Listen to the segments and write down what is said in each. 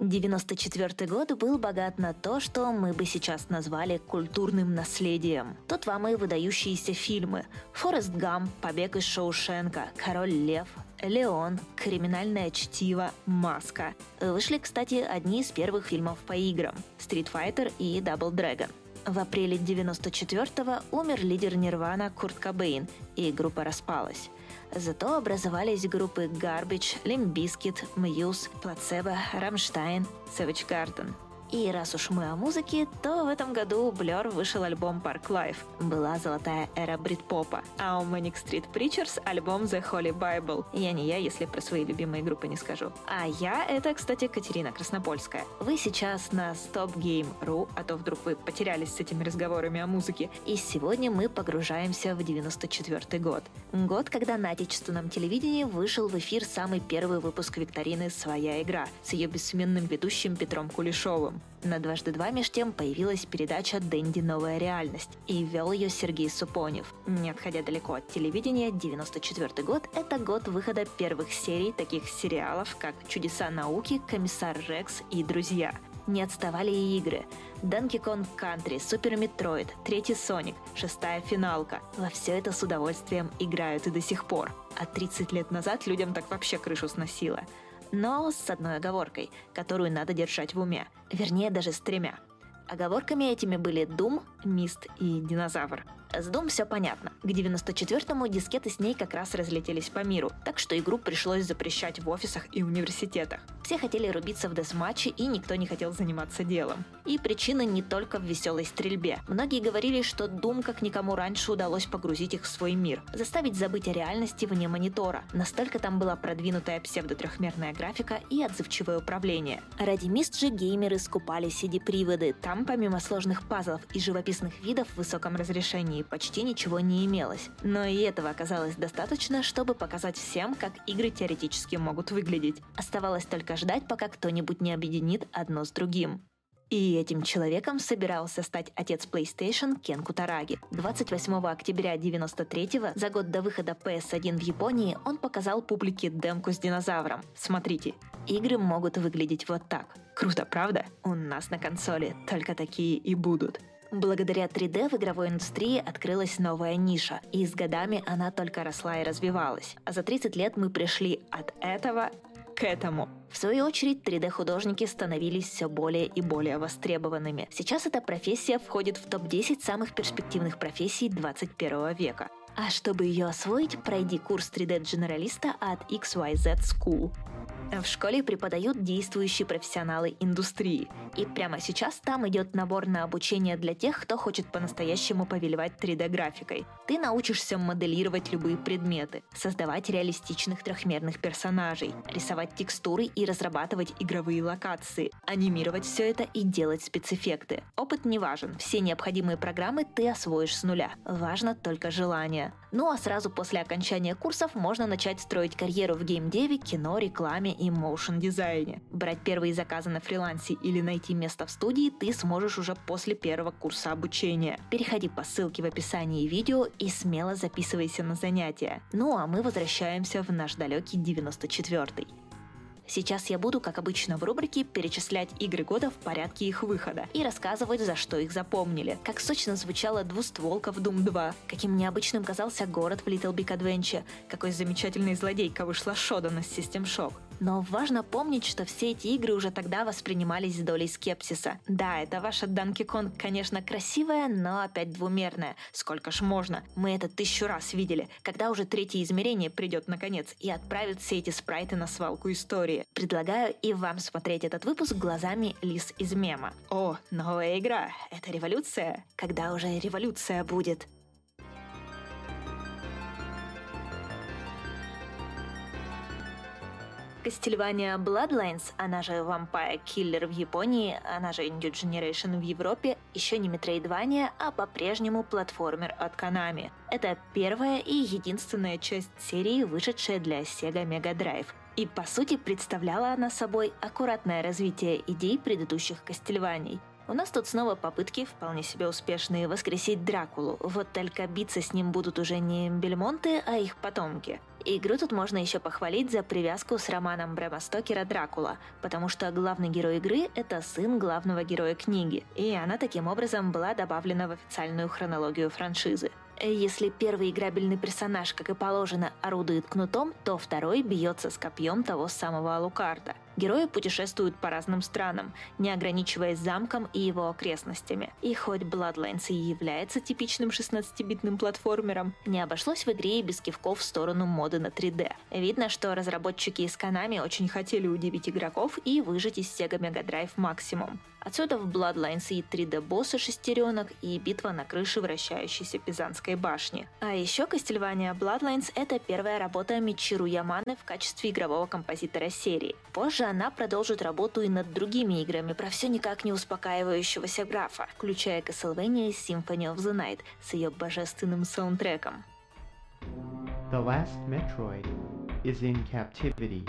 94 год был богат на то, что мы бы сейчас назвали культурным наследием. Тут вам и выдающиеся фильмы. «Форест Гам», «Побег из Шоушенка», «Король Лев», «Леон», «Криминальное чтиво», «Маска». Вышли, кстати, одни из первых фильмов по играм «Street Fighter» и «Double Dragon». В апреле 94-го умер лидер Нирвана Курт Кобейн, и группа распалась. Зато образовались группы Garbage, Limp Bizkit, Muse, Placebo, Rammstein, Savage Garden – и раз уж мы о музыке, то в этом году у Blur вышел альбом Park Life. Была золотая эра брит-попа. А у Manic Street Preachers альбом The Holy Bible. Я не я, если про свои любимые группы не скажу. А я — это, кстати, Катерина Краснопольская. Вы сейчас на StopGame.ru, а то вдруг вы потерялись с этими разговорами о музыке. И сегодня мы погружаемся в 94 год. Год, когда на отечественном телевидении вышел в эфир самый первый выпуск викторины «Своя игра» с ее бессменным ведущим Петром Кулешовым. На «Дважды два» меж тем появилась передача «Дэнди. Новая реальность» и вел ее Сергей Супонев. Не отходя далеко от телевидения, 94 год – это год выхода первых серий таких сериалов, как «Чудеса науки», «Комиссар Рекс» и «Друзья». Не отставали и игры. Donkey Kong Country, Super Metroid, третий Соник, шестая финалка. Во все это с удовольствием играют и до сих пор. А 30 лет назад людям так вообще крышу сносило но с одной оговоркой, которую надо держать в уме. Вернее, даже с тремя. Оговорками этими были Doom, Мист и Динозавр. С Doom все понятно. К 94-му дискеты с ней как раз разлетелись по миру, так что игру пришлось запрещать в офисах и университетах. Все хотели рубиться в десматче, и никто не хотел заниматься делом. И причина не только в веселой стрельбе. Многие говорили, что Doom как никому раньше удалось погрузить их в свой мир, заставить забыть о реальности вне монитора. Настолько там была продвинутая псевдотрехмерная графика и отзывчивое управление. Ради Мист же геймеры скупали CD-приводы. Там, помимо сложных пазлов и живописных видов в высоком разрешении, почти ничего не имелось. Но и этого оказалось достаточно, чтобы показать всем, как игры теоретически могут выглядеть. Оставалось только ждать, пока кто-нибудь не объединит одно с другим. И этим человеком собирался стать отец PlayStation Кен Кутараги. 28 октября 93-го, за год до выхода PS1 в Японии, он показал публике демку с динозавром. Смотрите, игры могут выглядеть вот так. Круто, правда? У нас на консоли только такие и будут. Благодаря 3D в игровой индустрии открылась новая ниша, и с годами она только росла и развивалась. А за 30 лет мы пришли от этого к этому. В свою очередь, 3D-художники становились все более и более востребованными. Сейчас эта профессия входит в топ-10 самых перспективных профессий 21 века. А чтобы ее освоить, пройди курс 3D-дженералиста от XYZ School. В школе преподают действующие профессионалы индустрии. И прямо сейчас там идет набор на обучение для тех, кто хочет по-настоящему повелевать 3D-графикой. Ты научишься моделировать любые предметы, создавать реалистичных трехмерных персонажей, рисовать текстуры и разрабатывать игровые локации, анимировать все это и делать спецэффекты. Опыт не важен, все необходимые программы ты освоишь с нуля. Важно только желание. Ну а сразу после окончания курсов можно начать строить карьеру в геймдеве, кино, рекламе и моушен-дизайне. Брать первые заказы на фрилансе или найти место в студии ты сможешь уже после первого курса обучения. Переходи по ссылке в описании видео и смело записывайся на занятия. Ну а мы возвращаемся в наш далекий 94-й. Сейчас я буду, как обычно в рубрике, перечислять игры года в порядке их выхода и рассказывать, за что их запомнили. Как сочно звучала двустволка в Doom 2, каким необычным казался город в Little Big Adventure, какой замечательный злодейка вышла Шодана с System Shock. Но важно помнить, что все эти игры уже тогда воспринимались с долей скепсиса. Да, это ваша Donkey Kong, конечно, красивая, но опять двумерная. Сколько ж можно? Мы это тысячу раз видели. Когда уже третье измерение придет наконец и отправит все эти спрайты на свалку истории. Предлагаю и вам смотреть этот выпуск глазами Лис из мема. О, новая игра. Это революция? Когда уже революция будет? Castlevania Bloodlines, она же Vampire Killer в Японии, она же New Generation в Европе, еще не Metroidvania, а по-прежнему платформер от Konami. Это первая и единственная часть серии, вышедшая для Sega Mega Drive. И по сути представляла она собой аккуратное развитие идей предыдущих Кастельваний – у нас тут снова попытки, вполне себе успешные, воскресить Дракулу. Вот только биться с ним будут уже не Бельмонты, а их потомки. Игру тут можно еще похвалить за привязку с романом Брэма Стокера «Дракула», потому что главный герой игры — это сын главного героя книги, и она таким образом была добавлена в официальную хронологию франшизы. Если первый играбельный персонаж, как и положено, орудует кнутом, то второй бьется с копьем того самого Алукарда. Герои путешествуют по разным странам, не ограничиваясь замком и его окрестностями. И хоть Bloodlines и является типичным 16-битным платформером, не обошлось в игре и без кивков в сторону моды на 3D. Видно, что разработчики из Konami очень хотели удивить игроков и выжать из Sega Mega Drive максимум. Отсюда в Bloodlines и 3D-босса шестеренок и битва на крыше вращающейся Пизанской башни. А еще Castlevania Bloodlines — это первая работа Мичиру Яманы в качестве игрового композитора серии. Позже она продолжит работу и над другими играми про все никак не успокаивающегося графа, включая Castlevania Symphony of the Night с ее божественным саундтреком. The last Metroid is in captivity.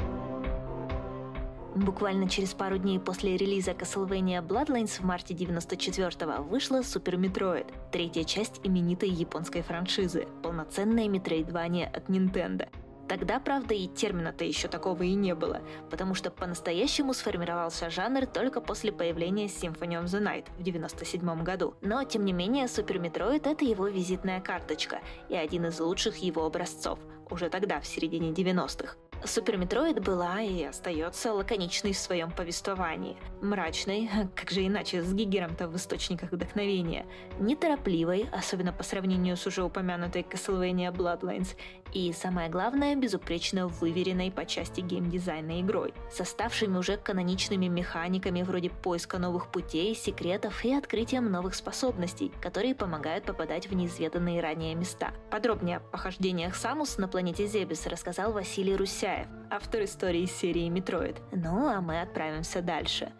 Буквально через пару дней после релиза Castlevania Bloodlines в марте 94-го вышла Super Metroid, третья часть именитой японской франшизы, полноценное метроидвание от Nintendo. Тогда, правда, и термина-то еще такого и не было, потому что по-настоящему сформировался жанр только после появления Symphony of the Night в 97 году. Но, тем не менее, Super Metroid — это его визитная карточка и один из лучших его образцов, уже тогда, в середине 90-х. Super Metroid была и остается лаконичной в своем повествовании, мрачной, как же иначе, с Гигером-то в источниках вдохновения, неторопливой, особенно по сравнению с уже упомянутой Castlevania Bloodlines, и, самое главное, безупречно выверенной по части геймдизайна игрой, с ставшими уже каноничными механиками вроде поиска новых путей, секретов и открытием новых способностей, которые помогают попадать в неизведанные ранее места. Подробнее о похождениях Самус на планете Зебис рассказал Василий Русяев, автор истории серии «Metroid». Ну, а мы отправимся дальше.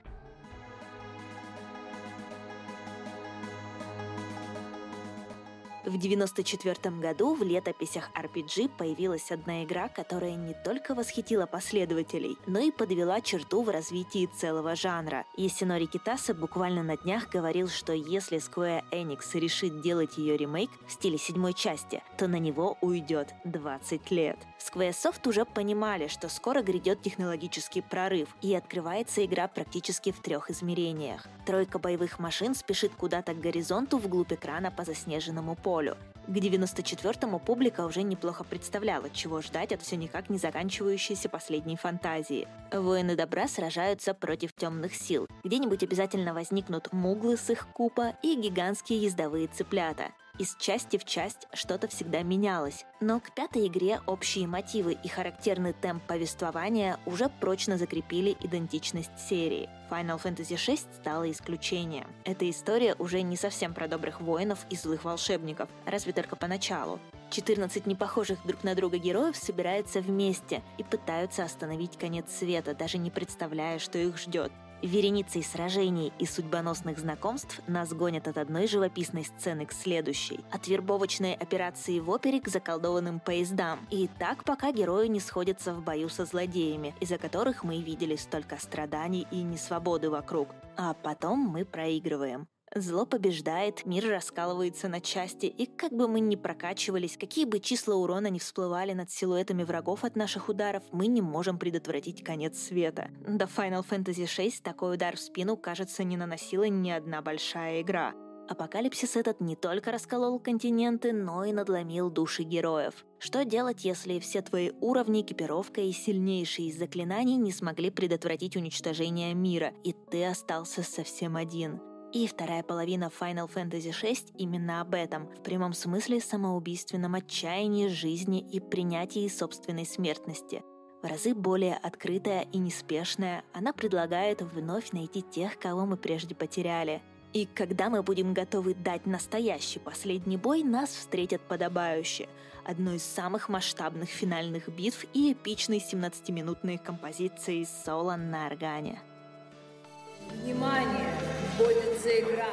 В 1994 году в летописях RPG появилась одна игра, которая не только восхитила последователей, но и подвела черту в развитии целого жанра. Ясинори Китаса буквально на днях говорил, что если Square Enix решит делать ее ремейк в стиле седьмой части, то на него уйдет 20 лет. Squaresoft уже понимали, что скоро грядет технологический прорыв, и открывается игра практически в трех измерениях. Тройка боевых машин спешит куда-то к горизонту вглубь экрана по заснеженному полю волю. К 94-му публика уже неплохо представляла, чего ждать от все никак не заканчивающейся последней фантазии. Воины добра сражаются против темных сил. Где-нибудь обязательно возникнут муглы с их купа и гигантские ездовые цыплята. Из части в часть что-то всегда менялось, но к пятой игре общие мотивы и характерный темп повествования уже прочно закрепили идентичность серии. Final Fantasy VI стала исключением. Эта история уже не совсем про добрых воинов и злых волшебников, разве только поначалу. 14 непохожих друг на друга героев собираются вместе и пытаются остановить конец света, даже не представляя, что их ждет. Вереницей сражений и судьбоносных знакомств нас гонят от одной живописной сцены к следующей, от вербовочной операции в опере к заколдованным поездам. И так пока герои не сходятся в бою со злодеями, из-за которых мы видели столько страданий и несвободы вокруг. А потом мы проигрываем. Зло побеждает, мир раскалывается на части, и как бы мы ни прокачивались, какие бы числа урона не всплывали над силуэтами врагов от наших ударов, мы не можем предотвратить конец света. До Final Fantasy VI такой удар в спину, кажется, не наносила ни одна большая игра. Апокалипсис этот не только расколол континенты, но и надломил души героев. Что делать, если все твои уровни, экипировка и сильнейшие из заклинаний не смогли предотвратить уничтожение мира, и ты остался совсем один? И вторая половина Final Fantasy VI именно об этом, в прямом смысле самоубийственном отчаянии жизни и принятии собственной смертности. В разы более открытая и неспешная, она предлагает вновь найти тех, кого мы прежде потеряли. И когда мы будем готовы дать настоящий последний бой, нас встретят подобающе. Одной из самых масштабных финальных битв и эпичной 17-минутной композиции соло на органе. Внимание! Вводится игра!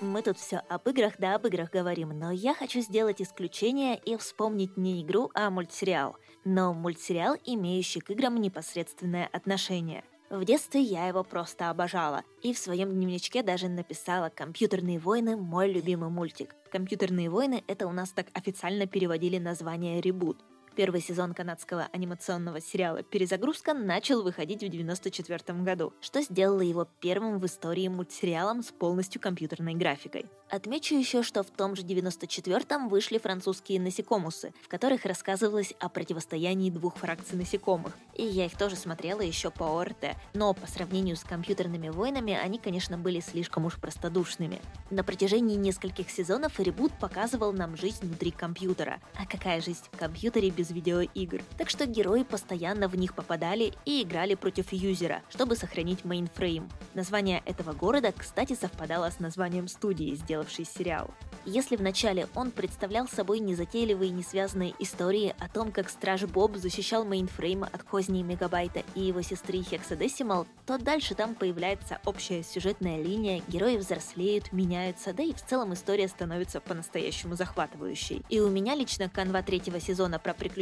Мы тут все об играх да об играх говорим, но я хочу сделать исключение и вспомнить не игру, а мультсериал. Но мультсериал, имеющий к играм непосредственное отношение. В детстве я его просто обожала, и в своем дневничке даже написала «Компьютерные войны – мой любимый мультик». «Компьютерные войны» — это у нас так официально переводили название «Ребут». Первый сезон канадского анимационного сериала «Перезагрузка» начал выходить в 1994 году, что сделало его первым в истории мультсериалом с полностью компьютерной графикой. Отмечу еще, что в том же 94-м вышли французские насекомусы, в которых рассказывалось о противостоянии двух фракций насекомых. И я их тоже смотрела еще по ОРТ, но по сравнению с компьютерными войнами они, конечно, были слишком уж простодушными. На протяжении нескольких сезонов ReBoot показывал нам жизнь внутри компьютера. А какая жизнь в компьютере без видеоигр? Так что герои постоянно в них попадали и играли против юзера, чтобы сохранить мейнфрейм. Название этого города, кстати, совпадало с названием студии, сделавший сериал. Если вначале он представлял собой незатейливые несвязанные истории о том, как Страж Боб защищал мейнфрейм от козней Мегабайта и его сестры Хексадесимал, то дальше там появляется общая сюжетная линия, герои взрослеют, меняются, да и в целом история становится по-настоящему захватывающей. И у меня лично канва третьего сезона про приключения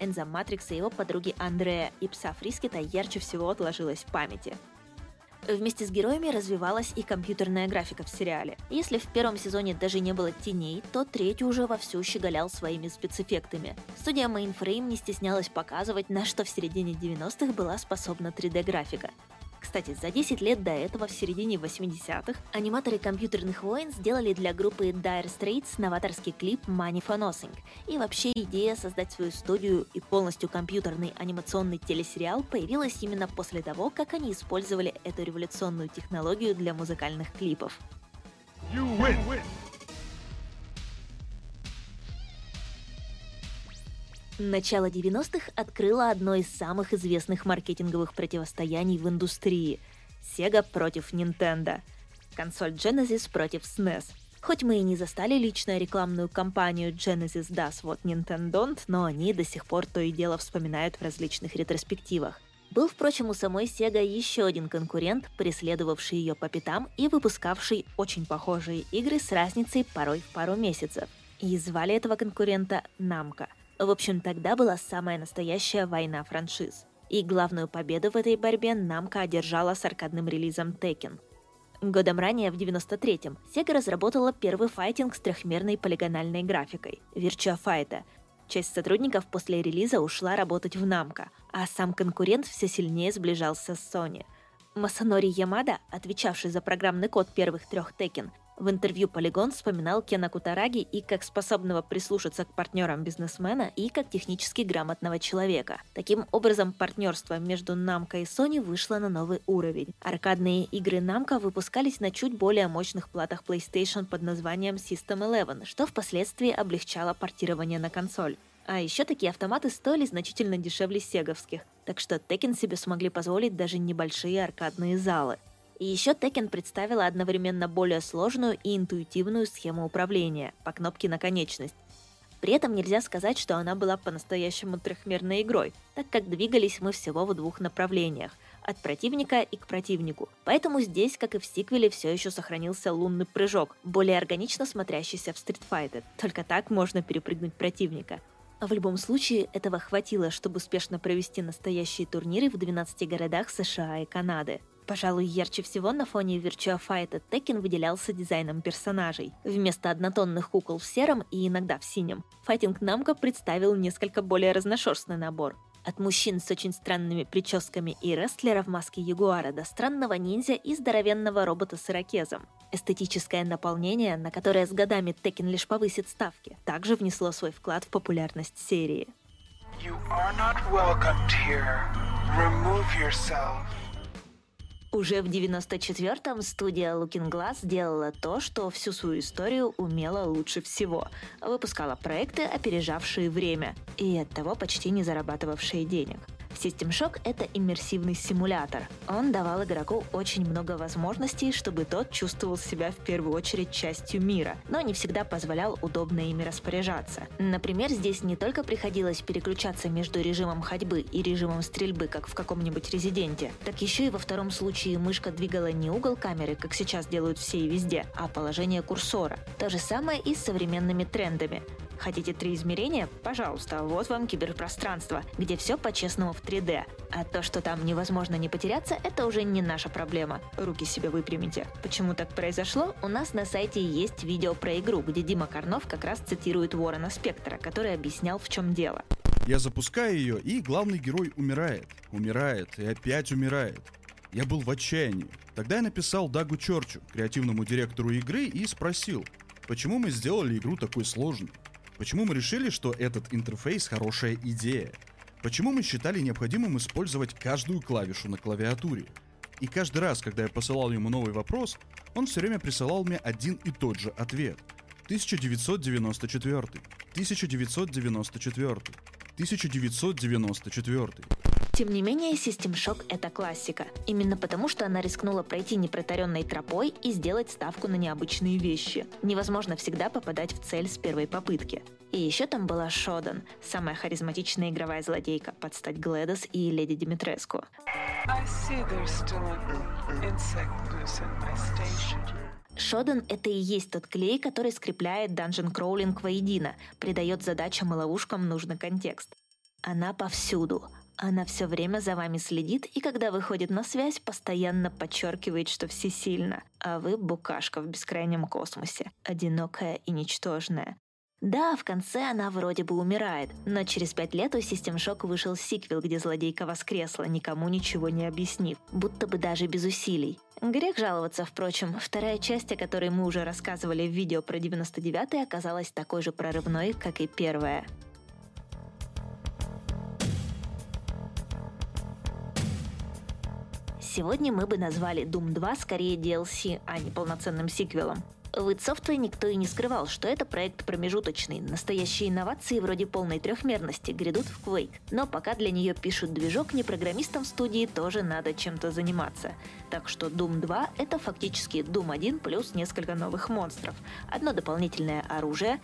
Энцо Матрикса и его подруги Андрайи и пса Фрискета ярче всего отложилась в памяти. Вместе с героями развивалась и компьютерная графика в сериале. Если в первом сезоне даже не было теней, то третий уже вовсю щеголял своими спецэффектами. Студия Mainframe не стеснялась показывать, на что в середине 90-х была способна 3D-графика. Кстати, за 10 лет до этого, в середине 80-х, аниматоры компьютерных войн сделали для группы Dire Straits новаторский клип Money for Nothing. И вообще идея создать свою студию и полностью компьютерный анимационный телесериал появилась именно после того, как они использовали эту революционную технологию для музыкальных клипов. You win. Начало 90-х открыло одно из самых известных маркетинговых противостояний в индустрии – Sega против Nintendo. Консоль Genesis против SNES. Хоть мы и не застали лично рекламную кампанию Genesis Does What Nintendo Don't, но они до сих пор то и дело вспоминают в различных ретроспективах. Был, впрочем, у самой Sega еще один конкурент, преследовавший ее по пятам и выпускавший очень похожие игры с разницей порой в пару месяцев. И звали этого конкурента Namco – в общем, тогда была самая настоящая война франшиз. И главную победу в этой борьбе Намка одержала с аркадным релизом Tekken. Годом ранее, в 93-м, Sega разработала первый файтинг с трехмерной полигональной графикой – Virtua Fighter. Часть сотрудников после релиза ушла работать в Namco, а сам конкурент все сильнее сближался с Sony. Масанори Ямада, отвечавший за программный код первых трех Tekken, в интервью Polygon вспоминал Кена Кутараги и как способного прислушаться к партнерам бизнесмена, и как технически грамотного человека. Таким образом, партнерство между Namco и Sony вышло на новый уровень. Аркадные игры Namco выпускались на чуть более мощных платах PlayStation под названием System Eleven, что впоследствии облегчало портирование на консоль. А еще такие автоматы стоили значительно дешевле сеговских, так что Tekken себе смогли позволить даже небольшие аркадные залы. И еще Tekken представила одновременно более сложную и интуитивную схему управления по кнопке на конечность. При этом нельзя сказать, что она была по-настоящему трехмерной игрой, так как двигались мы всего в двух направлениях – от противника и к противнику. Поэтому здесь, как и в сиквеле, все еще сохранился лунный прыжок, более органично смотрящийся в Street Fighter. Только так можно перепрыгнуть противника. А в любом случае, этого хватило, чтобы успешно провести настоящие турниры в 12 городах США и Канады. Пожалуй, ярче всего на фоне Virtua Fight Tekken выделялся дизайном персонажей. Вместо однотонных кукол в сером и иногда в синем, Fighting Namco представил несколько более разношерстный набор. От мужчин с очень странными прическами и рестлера в маске ягуара до странного ниндзя и здоровенного робота с ирокезом. Эстетическое наполнение, на которое с годами Tekken лишь повысит ставки, также внесло свой вклад в популярность серии. You are not welcomed here. Remove yourself. Уже в 94-м студия Looking Glass сделала то, что всю свою историю умела лучше всего. Выпускала проекты, опережавшие время, и оттого почти не зарабатывавшие денег. System Shock — это иммерсивный симулятор. Он давал игроку очень много возможностей, чтобы тот чувствовал себя в первую очередь частью мира, но не всегда позволял удобно ими распоряжаться. Например, здесь не только приходилось переключаться между режимом ходьбы и режимом стрельбы, как в каком-нибудь резиденте, так еще и во втором случае мышка двигала не угол камеры, как сейчас делают все и везде, а положение курсора. То же самое и с современными трендами. Хотите три измерения? Пожалуйста, вот вам киберпространство, где все по-честному в 3D. А то, что там невозможно не потеряться, это уже не наша проблема. Руки себе выпрямите. Почему так произошло? У нас на сайте есть видео про игру, где Дима Карнов как раз цитирует Ворона Спектора, который объяснял, в чем дело. Я запускаю ее, и главный герой умирает. Умирает и опять умирает. Я был в отчаянии. Тогда я написал Дагу Чорчу, креативному директору игры, и спросил, почему мы сделали игру такой сложной? Почему мы решили, что этот интерфейс хорошая идея? Почему мы считали необходимым использовать каждую клавишу на клавиатуре? И каждый раз, когда я посылал ему новый вопрос, он все время присылал мне один и тот же ответ. 1994, 1994, 1994. Тем не менее, System Shock — это классика. Именно потому, что она рискнула пройти непротаренной тропой и сделать ставку на необычные вещи. Невозможно всегда попадать в цель с первой попытки. И еще там была Шодан, самая харизматичная игровая злодейка, под стать Глэдос и Леди Димитреску. Шодан — это и есть тот клей, который скрепляет dungeon crawling воедино, придает задачам и ловушкам нужный контекст. Она повсюду — она все время за вами следит и когда выходит на связь, постоянно подчеркивает, что всесильна, а вы букашка в бескрайнем космосе, одинокая и ничтожная. Да, в конце она вроде бы умирает, но через пять лет у System Shock вышел сиквел, где злодейка воскресла, никому ничего не объяснив, будто бы даже без усилий. Грех жаловаться, впрочем, вторая часть, о которой мы уже рассказывали в видео про 99-й, оказалась такой же прорывной, как и первая. Сегодня мы бы назвали Doom 2 скорее DLC, а не полноценным сиквелом. В id Software никто и не скрывал, что это проект промежуточный. Настоящие инновации вроде полной трехмерности грядут в Quake. Но пока для нее пишут движок, не программистам студии тоже надо чем-то заниматься. Так что Doom 2 — это фактически Doom 1 плюс несколько новых монстров. Одно дополнительное оружие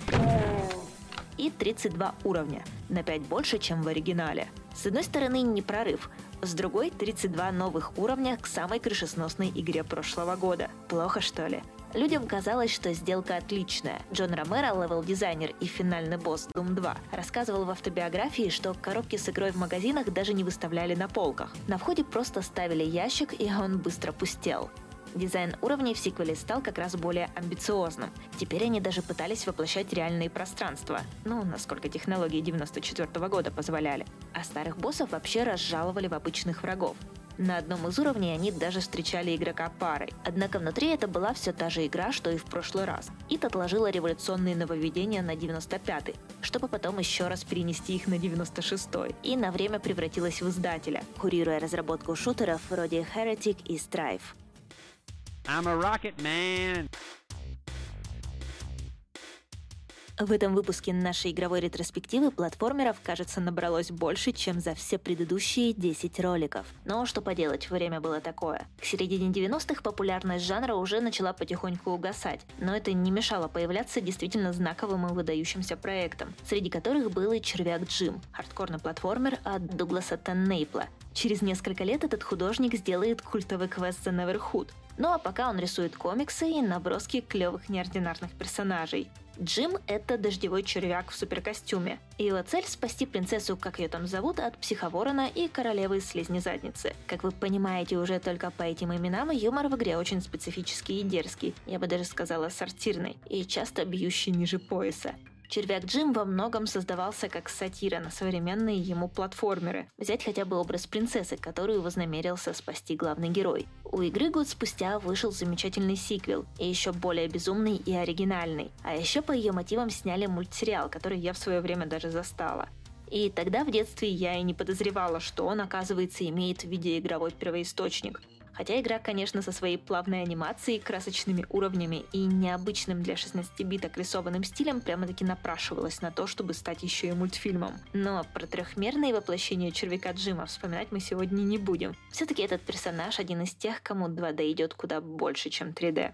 и 32 уровня, на 5 больше, чем в оригинале. С одной стороны, не прорыв, с другой 32 новых уровня к самой крышесносной игре прошлого года. Плохо что ли? Людям казалось, что сделка отличная. Джон Ромеро, левел-дизайнер и финальный босс Doom 2, рассказывал в автобиографии, что коробки с игрой в магазинах даже не выставляли на полках. На входе просто ставили ящик, и он быстро пустел. Дизайн уровней в сиквеле стал как раз более амбициозным. Теперь они даже пытались воплощать реальные пространства. Ну, насколько технологии 94 -го года позволяли. А старых боссов вообще разжаловали в обычных врагов. На одном из уровней они даже встречали игрока парой. Однако внутри это была все та же игра, что и в прошлый раз. Ит отложила революционные нововведения на 95-й, чтобы потом еще раз перенести их на 96-й. И на время превратилась в издателя, курируя разработку шутеров вроде Heretic и Strife. I'm a rocket man. В этом выпуске нашей игровой ретроспективы платформеров, кажется, набралось больше, чем за все предыдущие 10 роликов. Но что поделать, время было такое. К середине 90-х популярность жанра уже начала потихоньку угасать, но это не мешало появляться действительно знаковым и выдающимся проектам, среди которых был и «Червяк Джим» — хардкорный платформер от Дугласа Теннейпла. Через несколько лет этот художник сделает культовый квест за Neverhood, ну а пока он рисует комиксы и наброски клевых неординарных персонажей. Джим — это дождевой червяк в суперкостюме. Его цель — спасти принцессу, как ее там зовут, от психоворона и королевы слизни задницы. Как вы понимаете уже только по этим именам, юмор в игре очень специфический и дерзкий, я бы даже сказала сортирный, и часто бьющий ниже пояса. Червяк Джим во многом создавался как сатира на современные ему платформеры. Взять хотя бы образ принцессы, которую вознамерился спасти главный герой. У игры год спустя вышел замечательный сиквел, и еще более безумный и оригинальный. А еще по ее мотивам сняли мультсериал, который я в свое время даже застала. И тогда в детстве я и не подозревала, что он, оказывается, имеет видеоигровой первоисточник. Хотя игра, конечно, со своей плавной анимацией, красочными уровнями и необычным для 16-биток рисованным стилем прямо-таки напрашивалась на то, чтобы стать еще и мультфильмом. Но про трехмерное воплощение червяка Джима вспоминать мы сегодня не будем. Все-таки этот персонаж один из тех, кому 2D идет куда больше, чем 3D.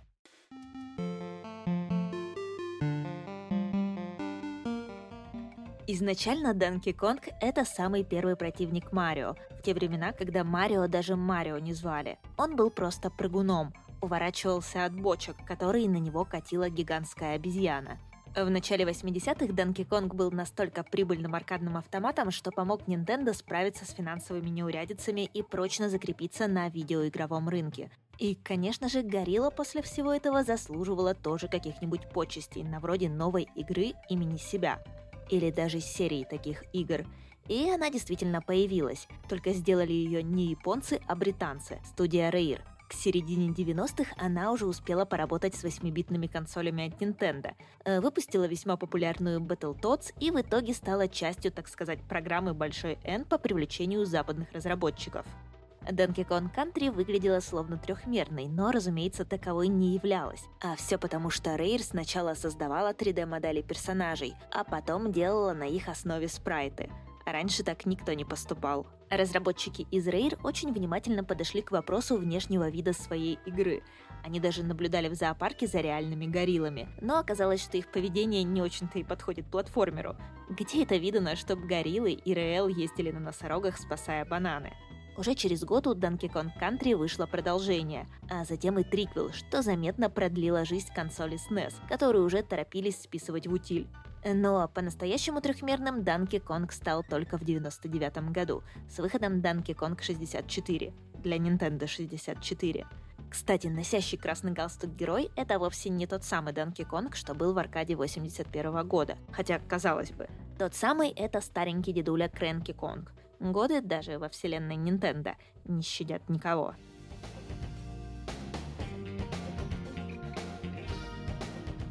Изначально Данки Конг — это самый первый противник Марио, в те времена, когда Марио даже Марио не звали. Он был просто прыгуном, уворачивался от бочек, которые на него катила гигантская обезьяна. В начале 80-х Donkey Kong был настолько прибыльным аркадным автоматом, что помог Nintendo справиться с финансовыми неурядицами и прочно закрепиться на видеоигровом рынке. И, конечно же, Горилла после всего этого заслуживала тоже каких-нибудь почестей, на вроде новой игры имени себя. Или даже серии таких игр. И она действительно появилась, только сделали ее не японцы, а британцы, студия Rare. К середине 90-х она уже успела поработать с 8-битными консолями от Nintendo, э, выпустила весьма популярную Battletoads и в итоге стала частью, так сказать, программы Большой N по привлечению западных разработчиков. Donkey Kong Country выглядела словно трехмерной, но, разумеется, таковой не являлась. А все потому, что Rare сначала создавала 3D-модели персонажей, а потом делала на их основе спрайты. Раньше так никто не поступал. Разработчики из Rare очень внимательно подошли к вопросу внешнего вида своей игры. Они даже наблюдали в зоопарке за реальными гориллами, но оказалось, что их поведение не очень-то и подходит платформеру. Где это видано, чтобы гориллы и РЛ ездили на носорогах, спасая бананы? Уже через год у Donkey Kong Country вышло продолжение, а затем и триквел, что заметно продлило жизнь консоли SNES, которую уже торопились списывать в утиль. Но по-настоящему трехмерным Donkey Kong стал только в 99 году с выходом Donkey Kong 64 для Nintendo 64. Кстати, носящий красный галстук герой — это вовсе не тот самый Donkey Kong, что был в аркаде 81 года. Хотя, казалось бы, тот самый — это старенький дедуля Крэнки Конг. Годы даже во вселенной Nintendo не щадят никого.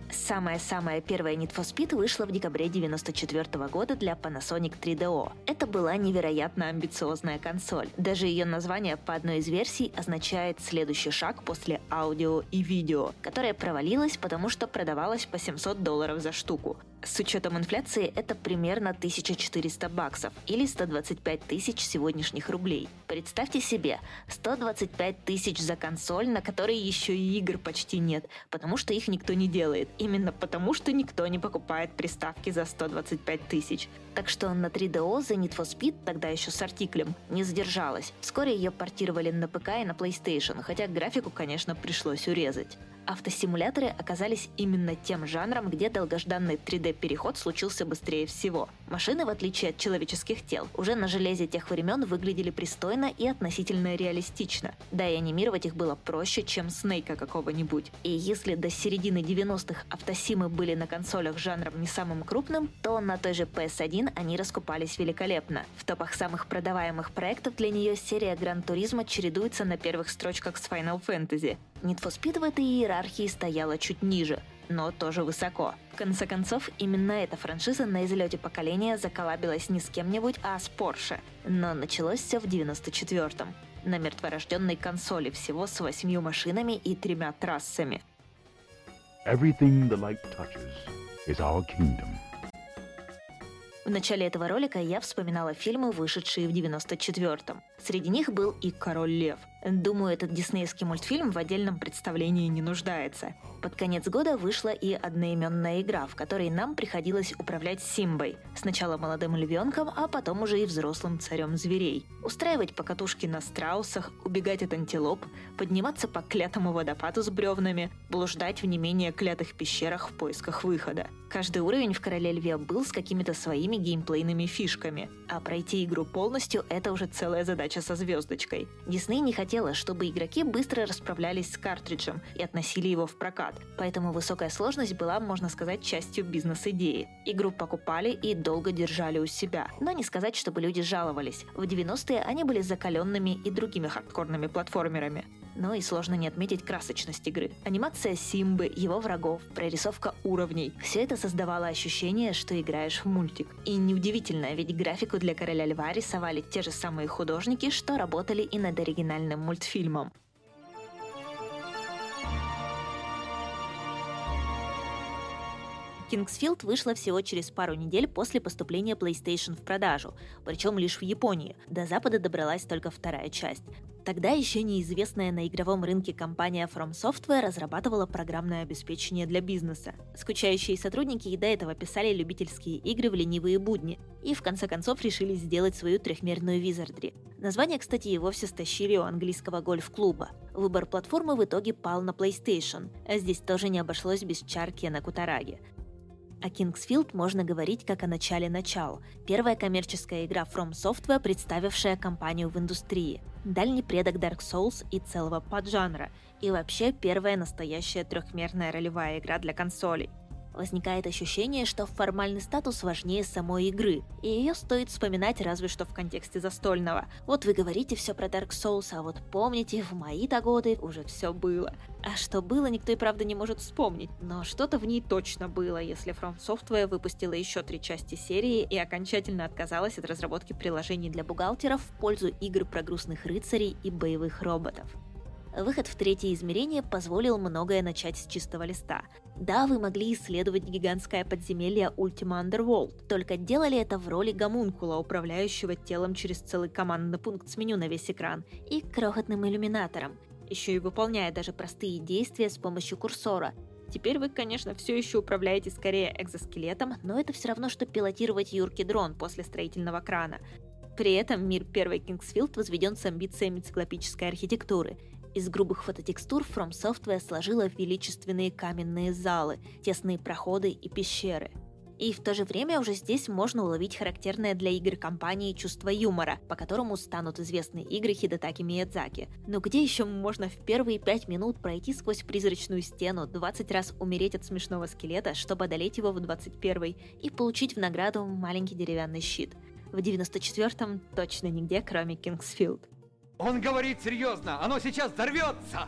Самая-самая первая Need for Speed вышла в декабре 1994 года для Panasonic 3DO. Это была невероятно амбициозная консоль. Даже ее название по одной из версий означает «следующий шаг после аудио и видео», которая провалилась, потому что продавалась по 700 долларов за штуку. С учетом инфляции это примерно 1400 баксов или 125 тысяч сегодняшних рублей. Представьте себе, 125 тысяч за консоль, на которой еще и игр почти нет, потому что их никто не делает. Именно потому, что никто не покупает приставки за 125 тысяч. Так что на 3DO The Need for Speed, тогда еще с артиклем, не задержалась. Вскоре ее портировали на ПК и на PlayStation, хотя графику, конечно, пришлось урезать. Автосимуляторы оказались именно тем жанром, где долгожданный 3D-переход случился быстрее всего. Машины, в отличие от человеческих тел, уже на железе тех времен выглядели пристойно и относительно реалистично. Да и анимировать их было проще, чем Снейка какого-нибудь. И если до середины 90-х автосимы были на консолях жанром не самым крупным, то на той же PS1 они раскупались великолепно. В топах самых продаваемых проектов для нее серия Гран Туризма чередуется на первых строчках с Final Fantasy. Need for Speed в этой иерархии стояла чуть ниже, но тоже высоко. В конце концов, именно эта франшиза на излете поколения заколабилась не с кем-нибудь, а с Porsche. Но началось все в 94-м. На мертворожденной консоли всего с восьмью машинами и тремя трассами. Everything the light touches is our kingdom. В начале этого ролика я вспоминала фильмы, вышедшие в 94-м. Среди них был и «Король лев». Думаю, этот диснеевский мультфильм в отдельном представлении не нуждается. Под конец года вышла и одноименная игра, в которой нам приходилось управлять Симбой. Сначала молодым львенком, а потом уже и взрослым царем зверей. Устраивать покатушки на страусах, убегать от антилоп, подниматься по клятому водопаду с бревнами, блуждать в не менее клятых пещерах в поисках выхода. Каждый уровень в «Короле льве» был с какими-то своими геймплейными фишками, а пройти игру полностью – это уже целая задача со звездочкой. Дисней не хотел хотела, чтобы игроки быстро расправлялись с картриджем и относили его в прокат, поэтому высокая сложность была, можно сказать, частью бизнес-идеи. Игру покупали и долго держали у себя, но не сказать, чтобы люди жаловались. В 90-е они были закаленными и другими хардкорными платформерами. Но и сложно не отметить красочность игры. Анимация Симбы, его врагов, прорисовка уровней – все это создавало ощущение, что играешь в мультик. И неудивительно, ведь графику для Короля Льва рисовали те же самые художники, что работали и над оригинальным мультфильмом. Kingsfield вышла всего через пару недель после поступления PlayStation в продажу, причем лишь в Японии. До Запада добралась только вторая часть. Тогда еще неизвестная на игровом рынке компания From Software разрабатывала программное обеспечение для бизнеса. Скучающие сотрудники и до этого писали любительские игры в ленивые будни, и в конце концов решили сделать свою трехмерную Wizardry. Название, кстати, и вовсе стащили у английского гольф-клуба. Выбор платформы в итоге пал на PlayStation, а здесь тоже не обошлось без чарки на Кутараге. О Kingsfield можно говорить как о начале начал. Первая коммерческая игра From Software, представившая компанию в индустрии. Дальний предок Dark Souls и целого поджанра. И вообще первая настоящая трехмерная ролевая игра для консолей. Возникает ощущение, что формальный статус важнее самой игры, и ее стоит вспоминать разве что в контексте застольного. Вот вы говорите все про Dark Souls, а вот помните, в мои-то годы уже все было. А что было, никто и правда не может вспомнить, но что-то в ней точно было, если From Software выпустила еще три части серии и окончательно отказалась от разработки приложений для бухгалтеров в пользу игр про грустных рыцарей и боевых роботов. Выход в третье измерение позволил многое начать с чистого листа. Да, вы могли исследовать гигантское подземелье Ultima Underworld, только делали это в роли гомункула, управляющего телом через целый командный пункт с меню на весь экран, и крохотным иллюминатором, еще и выполняя даже простые действия с помощью курсора. Теперь вы, конечно, все еще управляете скорее экзоскелетом, но это все равно, что пилотировать юркий дрон после строительного крана. При этом мир первой Kingsfield возведен с амбициями циклопической архитектуры – из грубых фототекстур From Software сложила величественные каменные залы, тесные проходы и пещеры. И в то же время уже здесь можно уловить характерное для игр компании чувство юмора, по которому станут известны игры Хидетаки Миядзаки. Но где еще можно в первые пять минут пройти сквозь призрачную стену, 20 раз умереть от смешного скелета, чтобы одолеть его в 21 и получить в награду маленький деревянный щит? В 94-м точно нигде, кроме Кингсфилд. Он говорит серьезно, оно сейчас взорвется!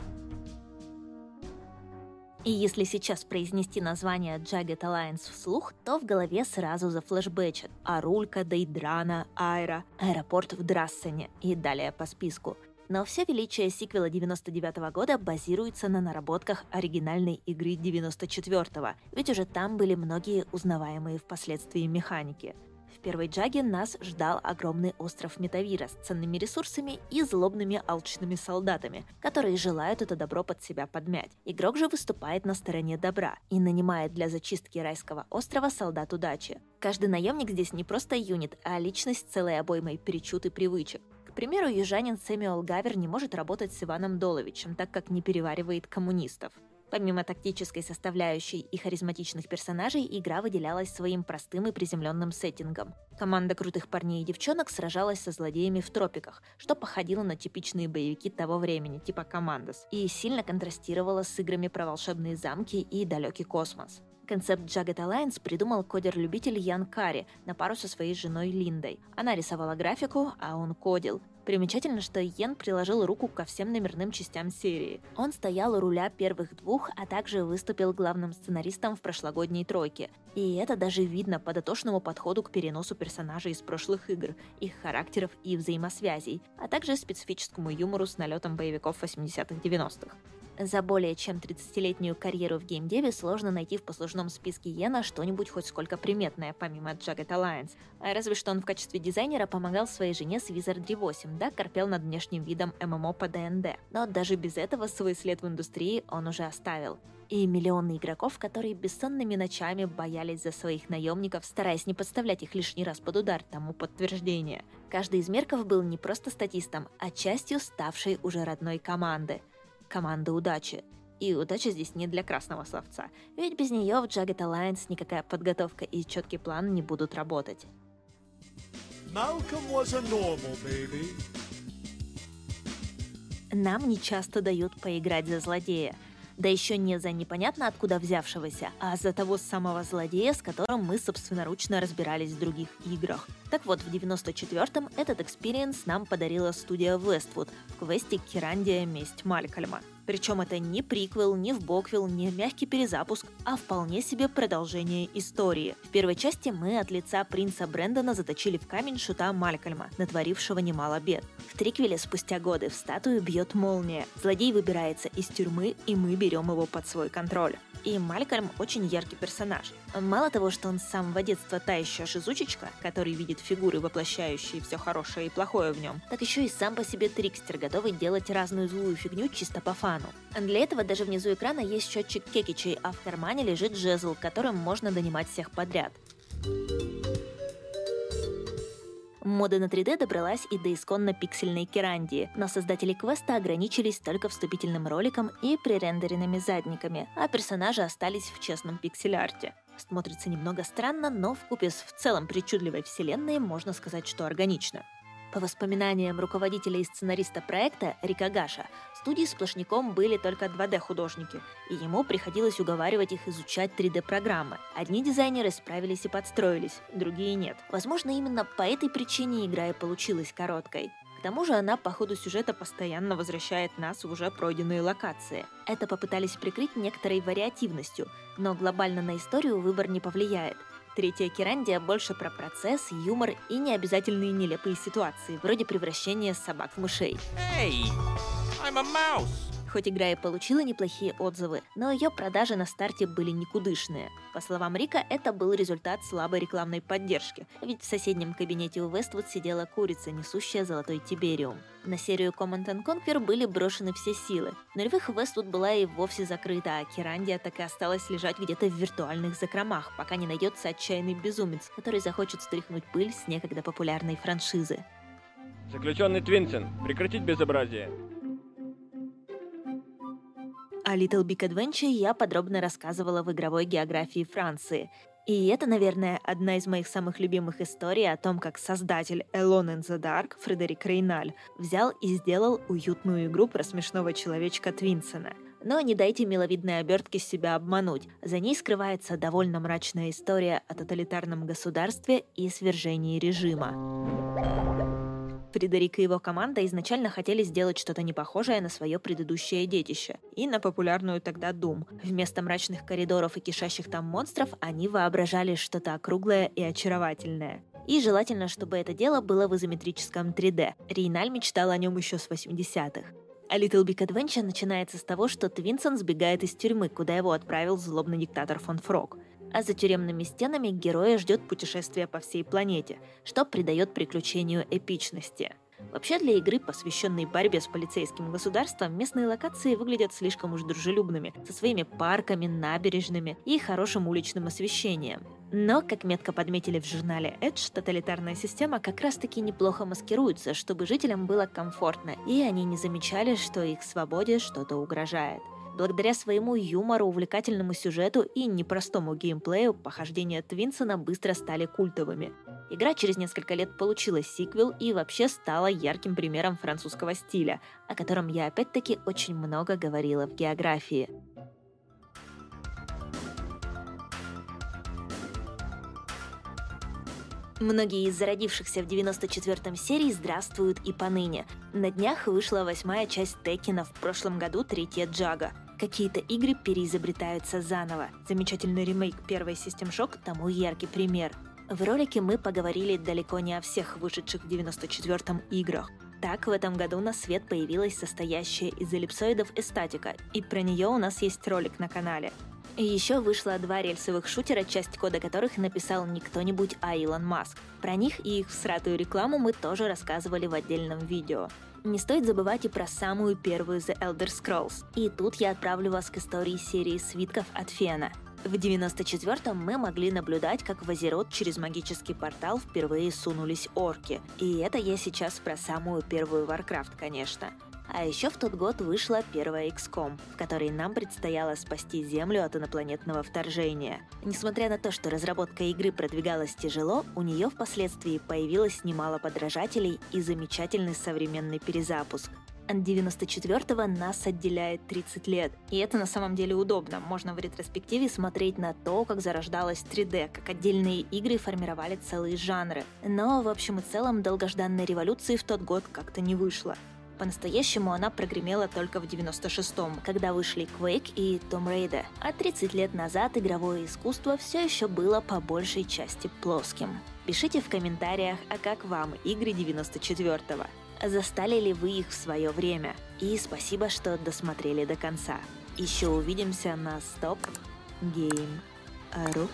И если сейчас произнести название Jagged Alliance вслух, то в голове сразу зафлешбэчат Арулька, Дейдрана, Айра, аэропорт в Драссене и далее по списку. Но все величие сиквела 99 -го года базируется на наработках оригинальной игры 94 -го, ведь уже там были многие узнаваемые впоследствии механики. Первой джаге нас ждал огромный остров Метавира с ценными ресурсами и злобными алчными солдатами, которые желают это добро под себя подмять. Игрок же выступает на стороне добра и нанимает для зачистки райского острова солдат удачи. Каждый наемник здесь не просто юнит, а личность целой обоймой причуд и привычек. К примеру, южанин Сэмюэл Гавер не может работать с Иваном Доловичем, так как не переваривает коммунистов. Помимо тактической составляющей и харизматичных персонажей, игра выделялась своим простым и приземленным сеттингом. Команда крутых парней и девчонок сражалась со злодеями в тропиках, что походило на типичные боевики того времени, типа «Командос», и сильно контрастировало с играми про волшебные замки и далекий космос. Концепт Jagged Alliance придумал кодер-любитель Ян Карри на пару со своей женой Линдой. Она рисовала графику, а он кодил. Примечательно, что Йен приложил руку ко всем номерным частям серии. Он стоял у руля первых двух, а также выступил главным сценаристом в прошлогодней тройке. И это даже видно по дотошному подходу к переносу персонажей из прошлых игр, их характеров и взаимосвязей, а также специфическому юмору с налетом боевиков 80-х-90-х. За более чем 30-летнюю карьеру в геймдеве сложно найти в послужном списке Йена что-нибудь хоть сколько приметное, помимо Jagged Alliance. А разве что он в качестве дизайнера помогал своей жене с Wizardry 8, да, корпел над внешним видом ММО по ДНД. Но даже без этого свой след в индустрии он уже оставил. И миллионы игроков, которые бессонными ночами боялись за своих наемников, стараясь не подставлять их лишний раз под удар, тому подтверждение. Каждый из мерков был не просто статистом, а частью ставшей уже родной команды – команда удачи. И удача здесь не для красного словца, ведь без нее в Jagged Alliance никакая подготовка и четкий план не будут работать нормально. Нам не часто дают поиграть за злодея, да еще не за непонятно откуда взявшегося, а за того самого злодея, с которым мы собственноручно разбирались в других играх. Так вот, в 94-м этот experience нам подарила студия Westwood в квесте «Кирандия. Месть Малькольма». Причем это не приквел, не вбоквел, не мягкий перезапуск, а вполне себе продолжение истории. В первой части мы от лица принца Брэндона заточили в камень шута Малькольма, натворившего немало бед. В триквеле спустя годы в статую бьет молния. Злодей выбирается из тюрьмы, и мы берем его под свой контроль. И Малькольм очень яркий персонаж. Мало того, что он с самого детства та еще шизучечка, который видит фигуры, воплощающие все хорошее и плохое в нем, так еще и сам по себе трикстер, готовый делать разную злую фигню чисто по фану. Для этого даже внизу экрана есть счетчик кекичей, а в кармане лежит жезл, которым можно донимать всех подряд. Мода на 3D добралась и до исконно пиксельной керандии, но создатели квеста ограничились только вступительным роликом и пререндеренными задниками, а персонажи остались в честном пиксель-арте. Смотрится немного странно, но в купе с в целом причудливой вселенной можно сказать, что органично. По воспоминаниям руководителя и сценариста проекта Рика Гаша, студии сплошняком были только 2D-художники, и ему приходилось уговаривать их изучать 3D-программы. Одни дизайнеры справились и подстроились, другие нет. Возможно, именно по этой причине игра и получилась короткой. К тому же она по ходу сюжета постоянно возвращает нас в уже пройденные локации. Это попытались прикрыть некоторой вариативностью, но глобально на историю выбор не повлияет. Третья Кирандия больше про процесс, юмор и необязательные нелепые ситуации, вроде превращения собак в мышей. Hey, I'm a mouse. Хоть игра и получила неплохие отзывы, но ее продажи на старте были никудышные. По словам Рика, это был результат слабой рекламной поддержки, ведь в соседнем кабинете у Вествуд сидела курица, несущая золотой Тибериум. На серию Command and Conquer были брошены все силы. Нулевых Вествуд была и вовсе закрыта, а Кирандия так и осталась лежать где-то в виртуальных закромах, пока не найдется отчаянный безумец, который захочет стряхнуть пыль с некогда популярной франшизы. Заключенный Твинсен, прекратить безобразие. О Little Big Adventure я подробно рассказывала в игровой географии Франции. И это, наверное, одна из моих самых любимых историй о том, как создатель Alone in the Dark Фредерик Рейналь взял и сделал уютную игру про смешного человечка Твинсона. Но не дайте миловидной обертке себя обмануть. За ней скрывается довольно мрачная история о тоталитарном государстве и свержении режима. Фредерик и его команда изначально хотели сделать что-то непохожее на свое предыдущее детище и на популярную тогда Doom. Вместо мрачных коридоров и кишащих там монстров они воображали что-то округлое и очаровательное. И желательно, чтобы это дело было в изометрическом 3D. Рейналь мечтал о нем еще с 80-х. А Little Big Adventure начинается с того, что Твинсон сбегает из тюрьмы, куда его отправил злобный диктатор фон Фрог а за тюремными стенами героя ждет путешествие по всей планете, что придает приключению эпичности. Вообще для игры, посвященной борьбе с полицейским государством, местные локации выглядят слишком уж дружелюбными, со своими парками, набережными и хорошим уличным освещением. Но, как метко подметили в журнале Edge, тоталитарная система как раз-таки неплохо маскируется, чтобы жителям было комфортно, и они не замечали, что их свободе что-то угрожает. Благодаря своему юмору, увлекательному сюжету и непростому геймплею, похождения Твинсона быстро стали культовыми. Игра через несколько лет получила сиквел и вообще стала ярким примером французского стиля, о котором я опять-таки очень много говорила в географии. Многие из зародившихся в 94-м серий здравствуют и поныне. На днях вышла восьмая часть Текина, в прошлом году третья Джага. Какие-то игры переизобретаются заново. Замечательный ремейк первой System Shock тому яркий пример. В ролике мы поговорили далеко не о всех вышедших в 94-м играх. Так, в этом году на свет появилась состоящая из эллипсоидов эстатика, и про нее у нас есть ролик на канале. И еще вышло два рельсовых шутера, часть кода которых написал не кто-нибудь, а Илон Маск. Про них и их всратую рекламу мы тоже рассказывали в отдельном видео. Не стоит забывать и про самую первую The Elder Scrolls. И тут я отправлю вас к истории серии свитков от Фена. В 94-м мы могли наблюдать, как в Азерот через магический портал впервые сунулись орки. И это я сейчас про самую первую Warcraft, конечно. А еще в тот год вышла первая XCOM, в которой нам предстояло спасти Землю от инопланетного вторжения. Несмотря на то, что разработка игры продвигалась тяжело, у нее впоследствии появилось немало подражателей и замечательный современный перезапуск. От 94-го нас отделяет 30 лет. И это на самом деле удобно. Можно в ретроспективе смотреть на то, как зарождалась 3D, как отдельные игры формировали целые жанры. Но, в общем и целом, долгожданной революции в тот год как-то не вышло. По-настоящему она прогремела только в 96-м, когда вышли Quake и Tomb Raider. А 30 лет назад игровое искусство все еще было по большей части плоским. Пишите в комментариях, а как вам игры 94-го? Застали ли вы их в свое время? И спасибо, что досмотрели до конца. Еще увидимся на Stop Game.ru.